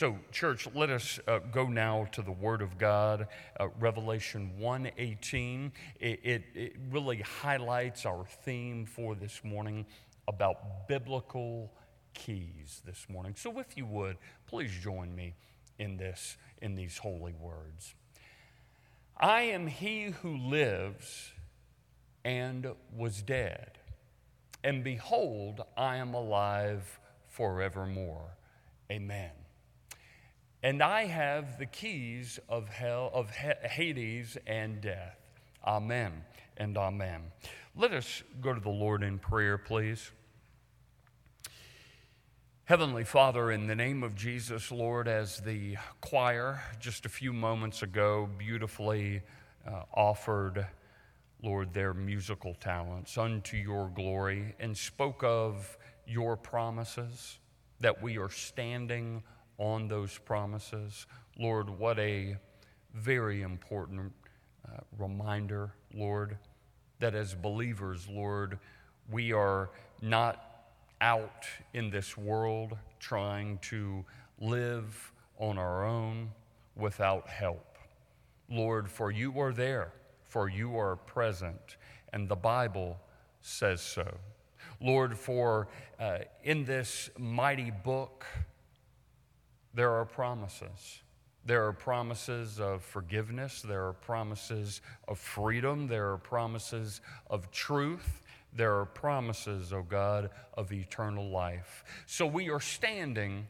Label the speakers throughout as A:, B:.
A: So, church, let us uh, go now to the Word of God, uh, Revelation 1:18. It, it, it really highlights our theme for this morning about biblical keys this morning. So, if you would, please join me in this in these holy words. I am he who lives and was dead, and behold, I am alive forevermore. Amen. And I have the keys of hell, of Hades and death. Amen and amen. Let us go to the Lord in prayer, please. Heavenly Father, in the name of Jesus, Lord, as the choir just a few moments ago beautifully uh, offered, Lord, their musical talents unto your glory and spoke of your promises, that we are standing on those promises. Lord, what a very important uh, reminder, Lord, that as believers, Lord, we are not out in this world trying to live on our own without help. Lord, for you are there, for you are present, and the Bible says so. Lord, for uh, in this mighty book, there are promises. There are promises of forgiveness. There are promises of freedom. There are promises of truth. There are promises, O oh God, of eternal life. So we are standing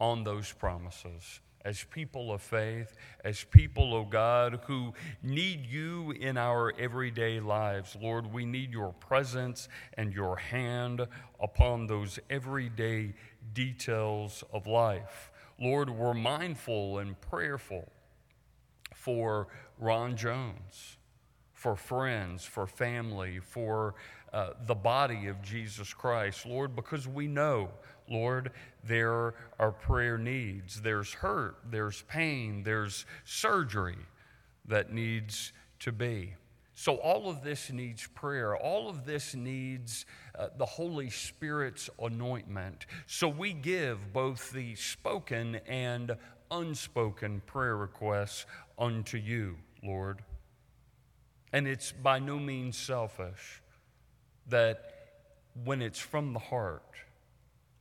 A: on those promises as people of faith, as people, O oh God, who need you in our everyday lives. Lord, we need your presence and your hand upon those everyday details of life. Lord, we're mindful and prayerful for Ron Jones, for friends, for family, for uh, the body of Jesus Christ, Lord, because we know, Lord, there are prayer needs. There's hurt, there's pain, there's surgery that needs to be. So, all of this needs prayer. All of this needs uh, the Holy Spirit's anointment. So, we give both the spoken and unspoken prayer requests unto you, Lord. And it's by no means selfish that when it's from the heart,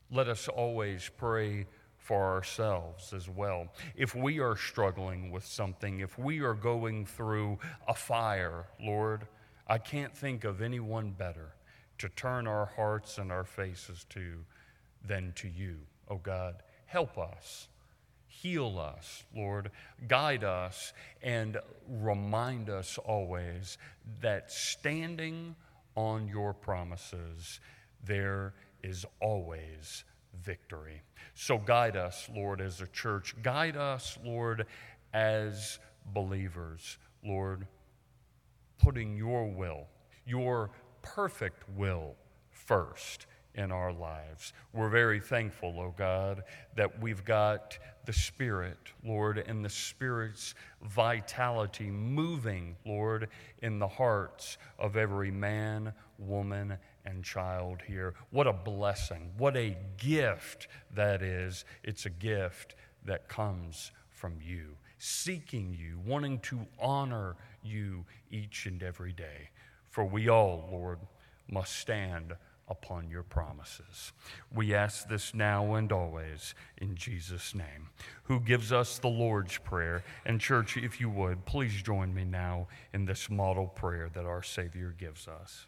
A: let us always pray for ourselves as well. If we are struggling with something, if we are going through a fire, Lord, I can't think of anyone better to turn our hearts and our faces to than to you, oh God. Help us. Heal us, Lord. Guide us and remind us always that standing on your promises, there is always victory. So guide us, Lord, as a church. Guide us, Lord, as believers, Lord, putting your will, your perfect will first in our lives. We're very thankful, oh God, that we've got the Spirit, Lord, and the Spirit's vitality moving, Lord, in the hearts of every man, woman, and child here. What a blessing. What a gift that is. It's a gift that comes from you, seeking you, wanting to honor you each and every day. For we all, Lord, must stand upon your promises. We ask this now and always in Jesus' name, who gives us the Lord's Prayer. And, church, if you would, please join me now in this model prayer that our Savior gives us.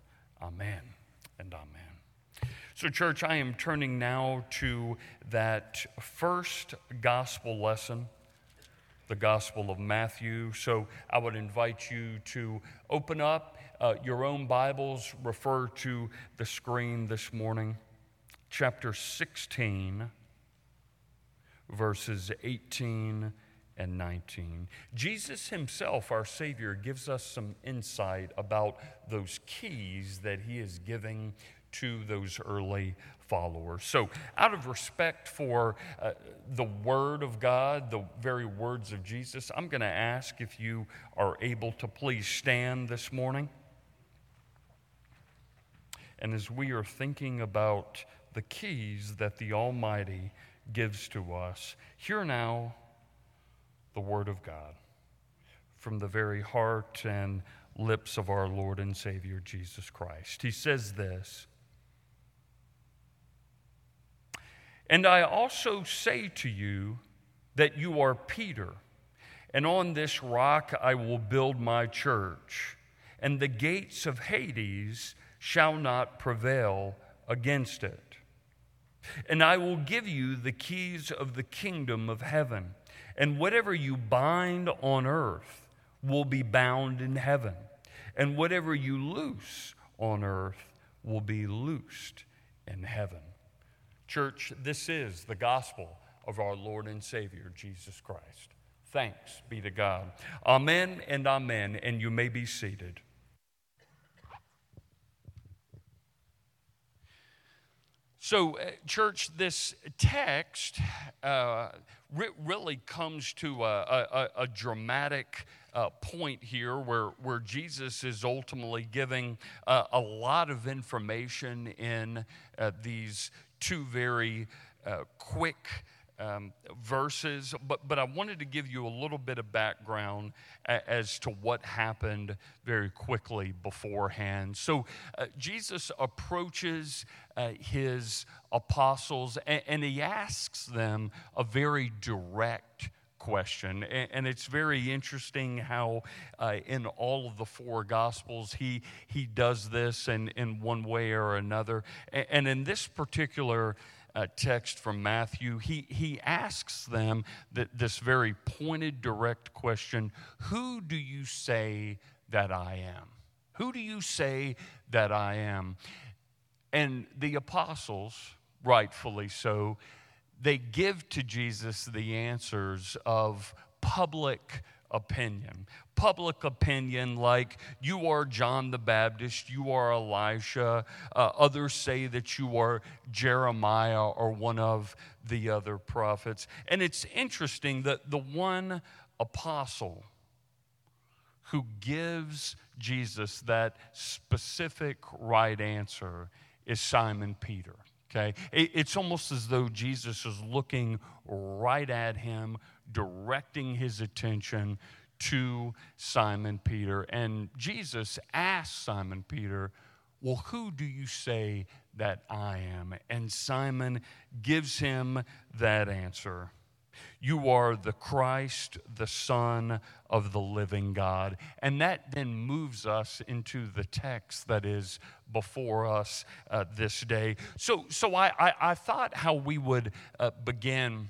A: Amen and amen. So, church, I am turning now to that first gospel lesson the Gospel of Matthew. So I would invite you to open up uh, your own Bibles, refer to the screen this morning, chapter 16. verses 18 and 19. Jesus himself, our Savior, gives us some insight about those keys that he is giving to those early followers. So, out of respect for uh, the Word of God, the very words of Jesus, I'm going to ask if you are able to please stand this morning. And as we are thinking about the keys that the Almighty gives to us, hear now the Word of God from the very heart and lips of our Lord and Savior Jesus Christ. He says this And I also say to you that you are Peter, and on this rock I will build my church, and the gates of Hades shall not prevail against it. And I will give you the keys of the kingdom of heaven, and whatever you bind on earth will be bound in heaven, and whatever you loose on earth will be loosed in heaven. Church, this is the gospel of our Lord and Savior, Jesus Christ. Thanks be to God. Amen and amen. And you may be seated. So, uh, church, this text uh, re- really comes to a, a, a dramatic uh, point here where, where Jesus is ultimately giving uh, a lot of information in uh, these two very uh, quick um, verses, but, but I wanted to give you a little bit of background as to what happened very quickly beforehand. So uh, Jesus approaches uh, his apostles and, and he asks them a very direct question. And, it's very interesting how uh, in all of the four Gospels he, he does this in, in one way or another. And, in this particular uh, text from Matthew, he, he asks them that this very pointed, direct question Who do you say that I am? Who do you say that I am? And the apostles, rightfully so, they give to Jesus the answers of public opinion. Public opinion, like you are John the Baptist, you are Elisha. Uh, others say that you are Jeremiah or one of the other prophets. And it's interesting that the one apostle who gives Jesus that specific right answer is Simon Peter. Okay? It's almost as though Jesus is looking right at him, directing his attention to Simon Peter. And Jesus asks Simon Peter, Well, who do you say that I am? And Simon gives him that answer. You are the Christ, the Son of the living God. And that then moves us into the text that is before us uh, this day. So, so I, I, I, thought how we would uh, begin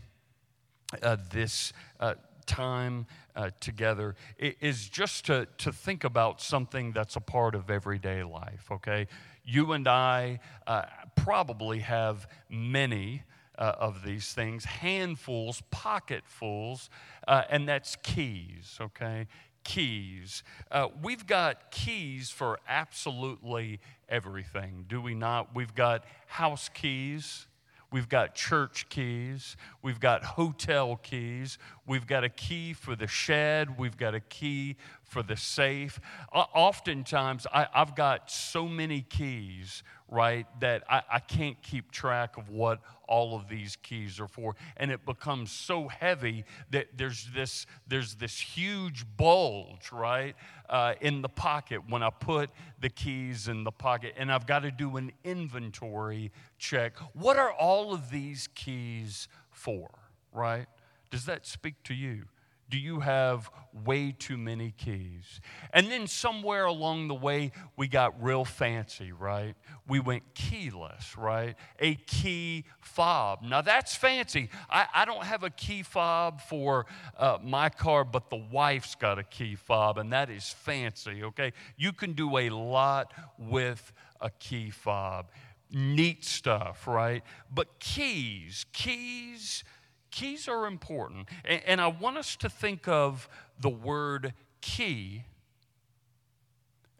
A: uh, this uh, time uh, together is just to, to think about something that's a part of everyday life, okay? You and I uh, probably have many uh, of these things, handfuls, pocketfuls, uh, and that's keys, okay? Keys. Uh, we've got keys for absolutely everything, do we not? We've got house keys. We've got church keys. We've got hotel keys. We've got a key for the shed. We've got a key for the safe. oftentimes, I, have got so many keys, right, that I, I can't keep track of what all of these keys are for. And it becomes so heavy that there's this, there's this huge bulge, right, uh, in the pocket when I put the keys in the pocket. And I've got to do an inventory check. What are all of these keys for, right? Does that speak to you? Do you have way too many keys? And then somewhere along the way, we got real fancy, right? We went keyless, right? A key fob. Now that's fancy. I, I don't have a key fob for uh, my car, but the wife's got a key fob, and that is fancy, okay? You can do a lot with a key fob. Neat stuff, right? But keys, keys keys are important. And, and I want us to think of the word key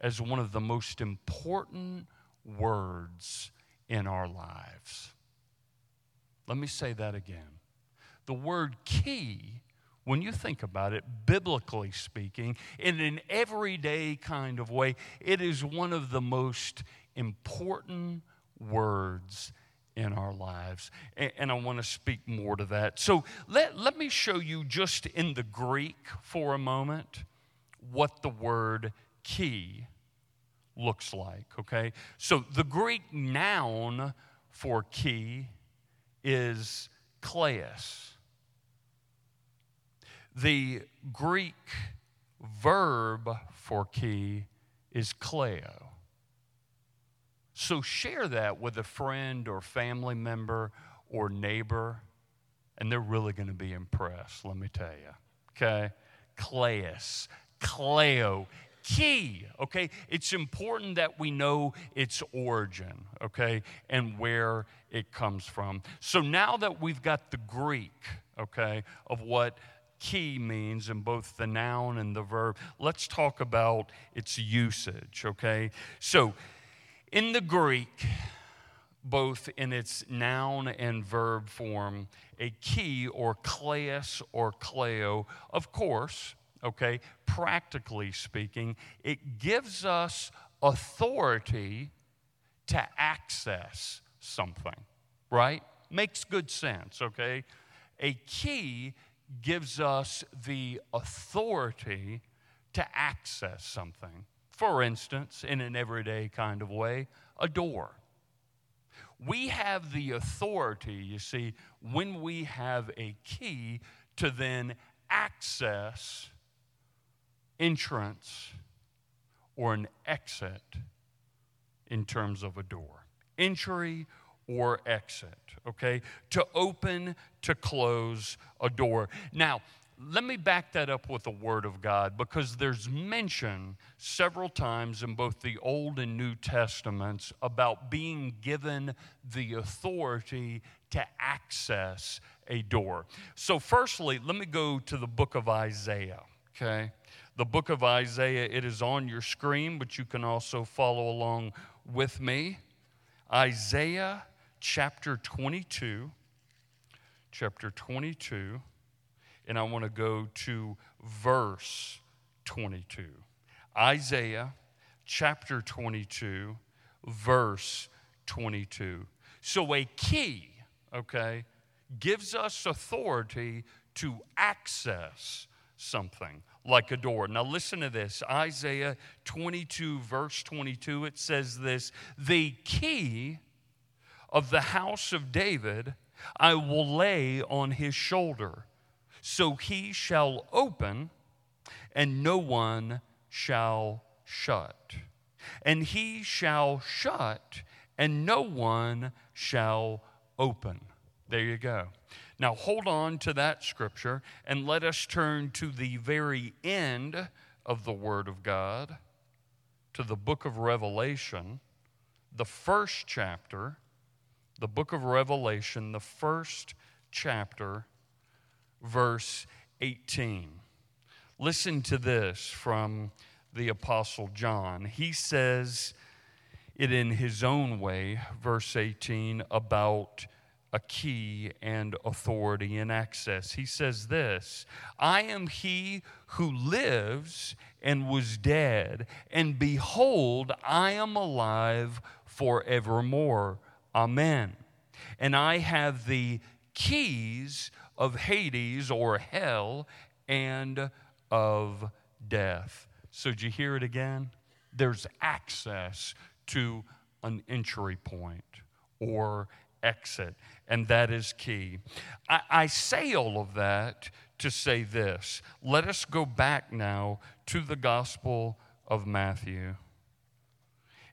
A: as one of the most important words in our lives. Let me say that again. The word key, when you think about it, biblically speaking, in an everyday kind of way, it is one of the most important words in our lives. And, and I want to speak more to that. So let, let me show you just in the Greek for a moment what the word key looks like, okay? So the Greek noun for key is kleis. The Greek verb for key is kleio. So share that with a friend or family member or neighbor, and they're really going to be impressed, let me tell you. Okay? Kleis, Kleio, key, okay? It's important that we know its origin, okay, and where it comes from. So now that we've got the Greek, okay, of what key means in both the noun and the verb, let's talk about its usage, okay? So in the Greek, both in its noun and verb form, a key or kleis or kleio, of course, okay, practically speaking, it gives us authority to access something, right? Makes good sense, okay? A key gives us the authority to access something. For instance, in an everyday kind of way, a door. We have the authority, you see, when we have a key to then access entrance or an exit in terms of a door. Entry or exit, okay? To open, to close a door. Now, let me back that up with the Word of God because there's mention several times in both the Old and New Testaments about being given the authority to access a door. So, firstly, let me go to the book of Isaiah, okay? The book of Isaiah, it is on your screen, but you can also follow along with me. Isaiah chapter 22, chapter 22, and I want to go to verse 22. Isaiah chapter 22, verse 22. So a key, okay, gives us authority to access something like a door. Now, listen to this Isaiah 22, verse 22, it says this The key of the house of David I will lay on his shoulder. So he shall open, and no one shall shut. And he shall shut, and no one shall open. There you go. Now hold on to that scripture and let us turn to the very end of the Word of God, to the book of Revelation, the first chapter the book of Revelation, the first chapter, verse 18. Listen to this from the Apostle John. He says it in his own way, verse 18, about a key and authority and access. He says this I am he who lives and was dead, and behold, I am alive forevermore. Amen. And I have the keys of Hades or hell and of death. So, did you hear it again? There's access to an entry point or exit, and that is key. I, I, say all of that to say this. Let us go back now to the Gospel of Matthew.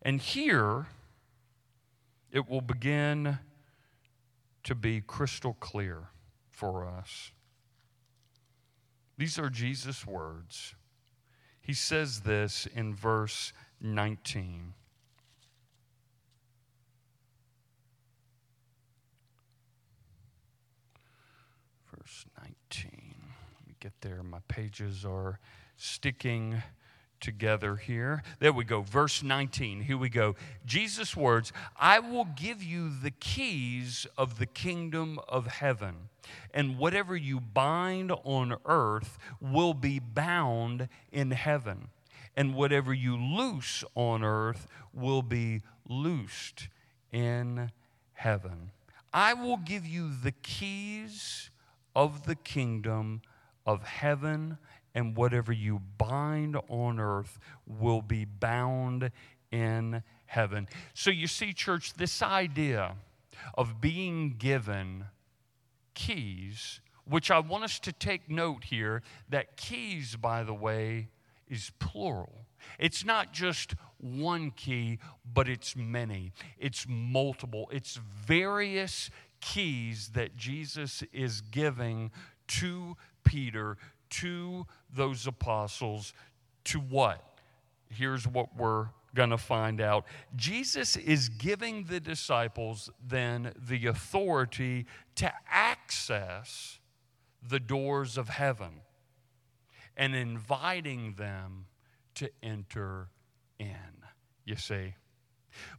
A: And here, it will begin to be crystal clear for us. These are Jesus' words. He says this in verse 19. verse 19. Let me get there. My pages are sticking together here. There we go. Verse 19. Here we go. Jesus' words I will give you the keys of the kingdom of heaven, and whatever you bind on earth will be bound in heaven, and whatever you loose on earth will be loosed in heaven. I will give you the keys of the kingdom of heaven and whatever you bind on earth will be bound in heaven. So you see, church, this idea of being given keys, which I want us to take note here that keys, by the way, is plural. It's not just one key, but it's many, it's multiple, it's various keys that Jesus is giving to Peter to those apostles to what? Here's what we're going to find out. Jesus is giving the disciples then the authority to access the doors of heaven and inviting them to enter in. You see?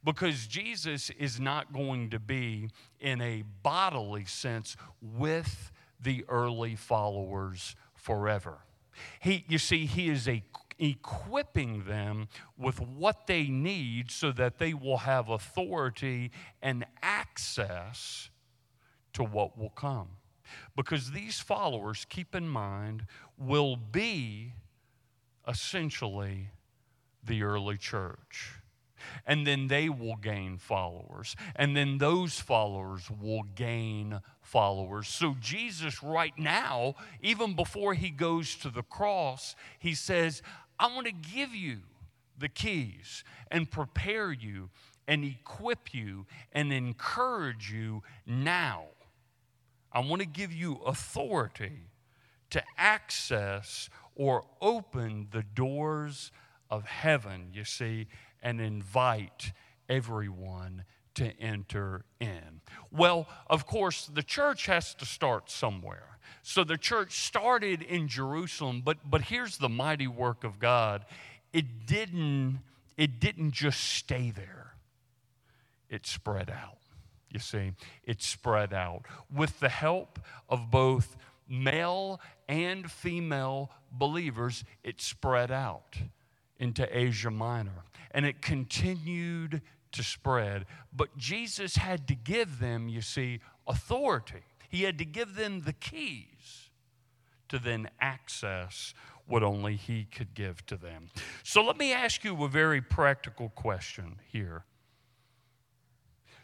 A: Because Jesus is not going to be, in a bodily sense, with the early followers forever. He, you see, he is a, equipping them with what they need so that they will have authority and access to what will come. Because these followers, keep in mind, will be essentially the early church and then they will gain followers. And then those followers will gain followers. So, Jesus, right now, even before he goes to the cross, he says, I want to give you the keys and prepare you and equip you and encourage you now. I want to give you authority to access or open the doors of heaven, you see, and invite everyone to enter in. Well, of course, the church has to start somewhere. So the church started in Jerusalem, but, but here's the mighty work of God. It didn't, it didn't just stay there, it spread out. You see, it spread out with the help of both male and female believers, it spread out into Asia Minor and it continued to spread. But Jesus had to give them, you see, authority. He had to give them the keys to then access what only He could give to them. So let me ask you a very practical question here.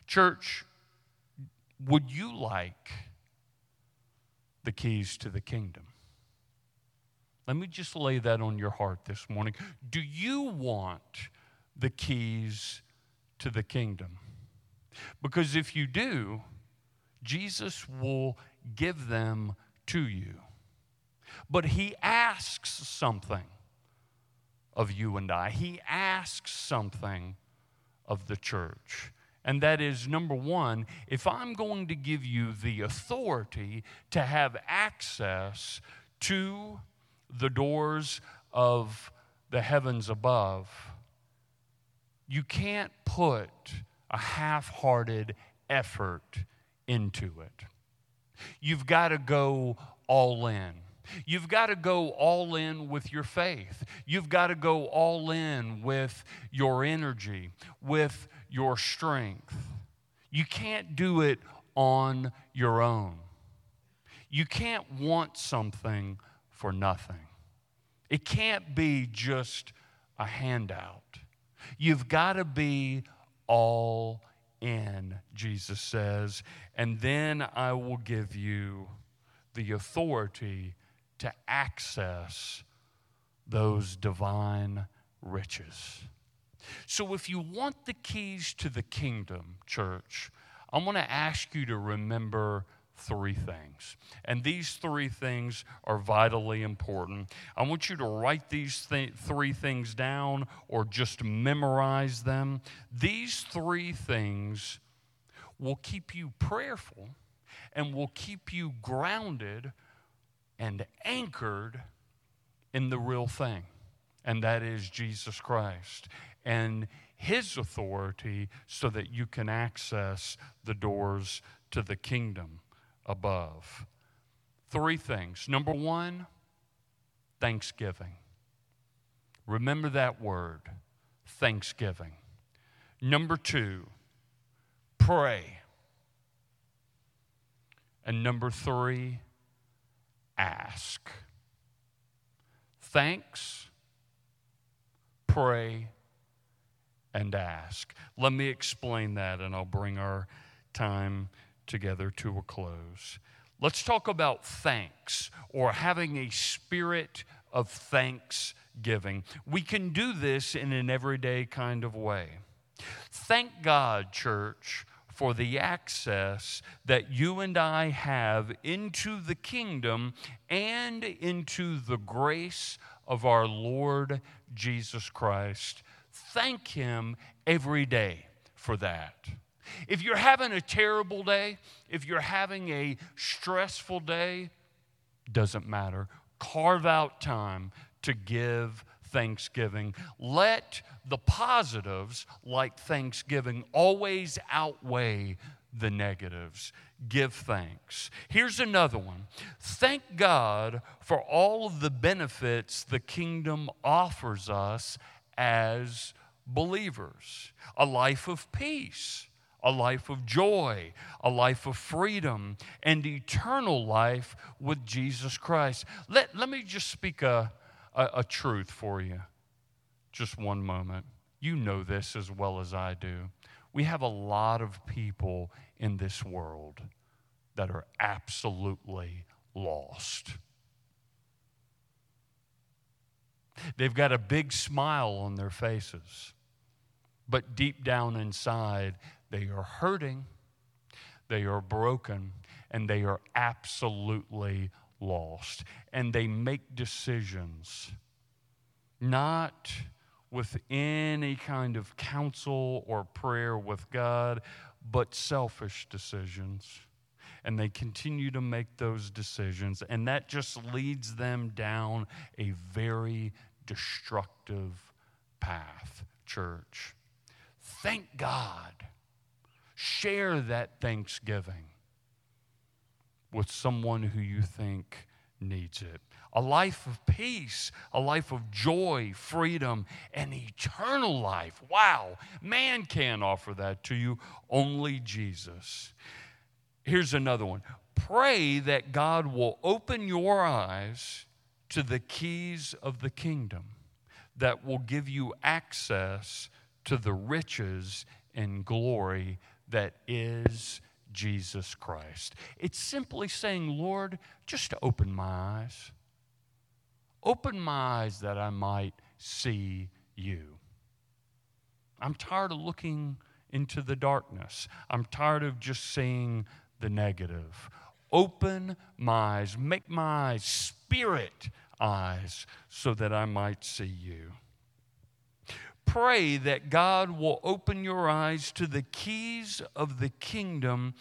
A: Church, would you like the keys to the kingdom? Let me just lay that on your heart this morning. Do you want the keys to the kingdom. Because if you do, Jesus will give them to you. But he asks something of you and I. He asks something of the church. And that is number one, if I'm going to give you the authority to have access to the doors of the heavens above, you can't put a half hearted effort into it. You've got to go all in. You've got to go all in with your faith. You've got to go all in with your energy, with your strength. You can't do it on your own. You can't want something for nothing. It can't be just a handout. You've got to be all in, Jesus says, and then I will give you the authority to access those divine riches. So, if you want the keys to the kingdom, church, I want to ask you to remember three things. And these three things are vitally important. I want you to write these th- three things down or just memorize them. These three things will keep you prayerful and will keep you grounded and anchored in the real thing, and that is Jesus Christ and His authority so that you can access the doors to the kingdom above. Three things. Number one, thanksgiving. Remember that word, thanksgiving. Number two, pray. And number three, ask. Thanks, pray, and ask. Let me explain that, and I'll bring our time together to a close. Let's talk about thanks or having a spirit of thanksgiving. We can do this in an everyday kind of way. Thank God, church, for the access that you and I have into the kingdom and into the grace of our Lord Jesus Christ. Thank Him every day for that. If you're having a terrible day, if you're having a stressful day, doesn't matter. Carve out time to give thanksgiving. Let the positives, like thanksgiving, always outweigh the negatives. Give thanks. Here's another one. Thank God for all of the benefits the kingdom offers us as believers a life of peace, a life of joy, a life of freedom, and eternal life with Jesus Christ. Let, let me just speak a a, a truth for you. Just one moment. You know this as well as I do. We have a lot of people in this world that are absolutely lost. They've got a big smile on their faces, but deep down inside, they are hurting, they are broken, and they are absolutely lost. And they make decisions not with any kind of counsel or prayer with God, but selfish decisions. And they continue to make those decisions. And that just leads them down a very destructive path, church. Thank God. Share that thanksgiving with someone who you think needs it. A life of peace, a life of joy, freedom, and eternal life. Wow, man can't offer that to you, only Jesus. Here's another one pray that God will open your eyes to the keys of the kingdom that will give you access to the riches and glory that is Jesus Christ. It's simply saying, Lord, just open my eyes. Open my eyes that I might see you. I'm tired of looking into the darkness. I'm tired of just seeing the negative. Open my eyes, make my spirit eyes so that I might see you pray that God will open your eyes to the keys of the kingdom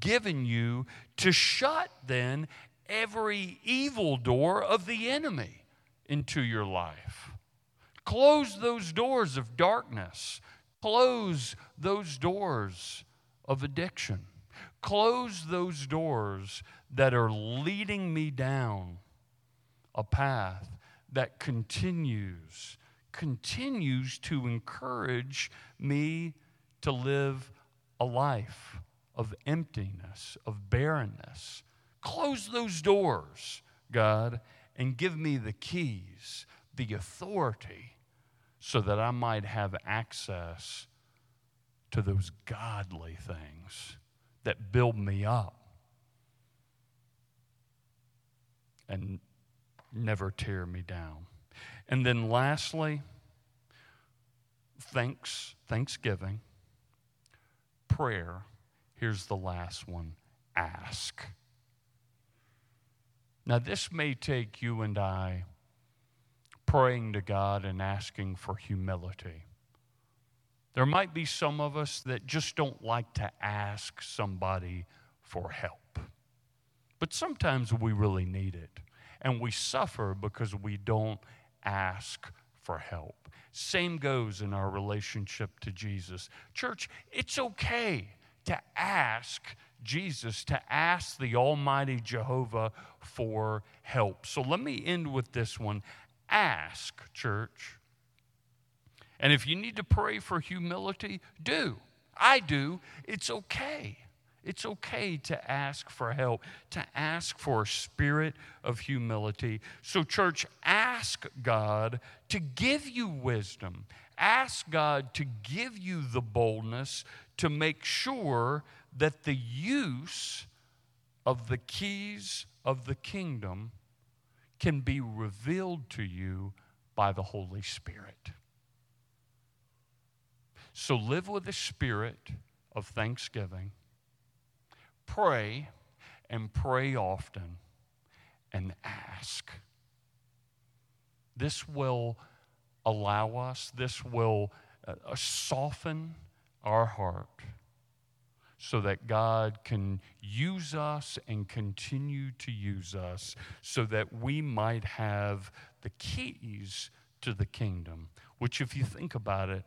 A: given you to shut then every evil door of the enemy into your life. Close those doors of darkness. Close those doors of addiction. Close those doors that are leading me down a path that continues continues to encourage me to live a life of emptiness, of barrenness. Close those doors, God, and give me the keys, the authority, so that I might have access to those godly things that build me up and never tear me down. And then lastly, thanks, thanksgiving, prayer. Here's the last one ask. Now, this may take you and I praying to God and asking for humility. There might be some of us that just don't like to ask somebody for help. But sometimes we really need it. And we suffer because we don't ask for help. Same goes in our relationship to Jesus. Church, it's okay to ask Jesus, to ask the Almighty Jehovah for help. So let me end with this one ask, church. And if you need to pray for humility, do. I do. It's okay. It's okay to ask for help, to ask for a spirit of humility. So, church, ask God to give you wisdom. Ask God to give you the boldness to make sure that the use of the keys of the kingdom can be revealed to you by the Holy Spirit. So live with a spirit of thanksgiving. Pray and pray often and ask. This will allow us, this will uh, soften our heart so that God can use us and continue to use us so that we might have the keys to the kingdom, which, if you think about it,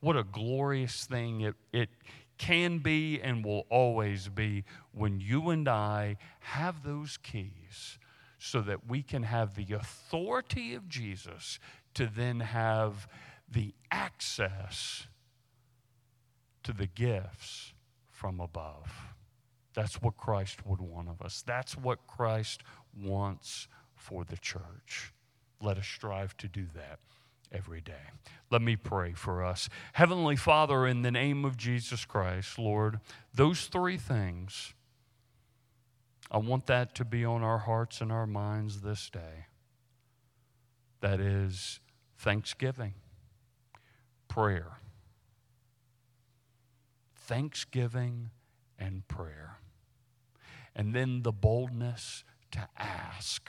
A: what a glorious thing it, it can be and will always be when you and I have those keys so that we can have the authority of Jesus to then have the access to the gifts from above. That's what Christ would want of us. That's what Christ wants for the church. Let us strive to do that every day. Let me pray for us. Heavenly Father, in the name of Jesus Christ, Lord, those three things, I want that to be on our hearts and our minds this day. That is thanksgiving, prayer. Thanksgiving and prayer. And then the boldness to ask.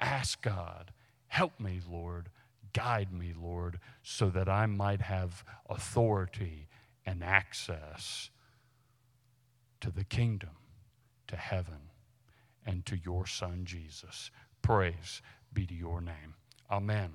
A: Ask God, help me, Lord Guide me, Lord, so that I might have authority and access to the kingdom, to heaven, and to your Son, Jesus. Praise be to your name. Amen.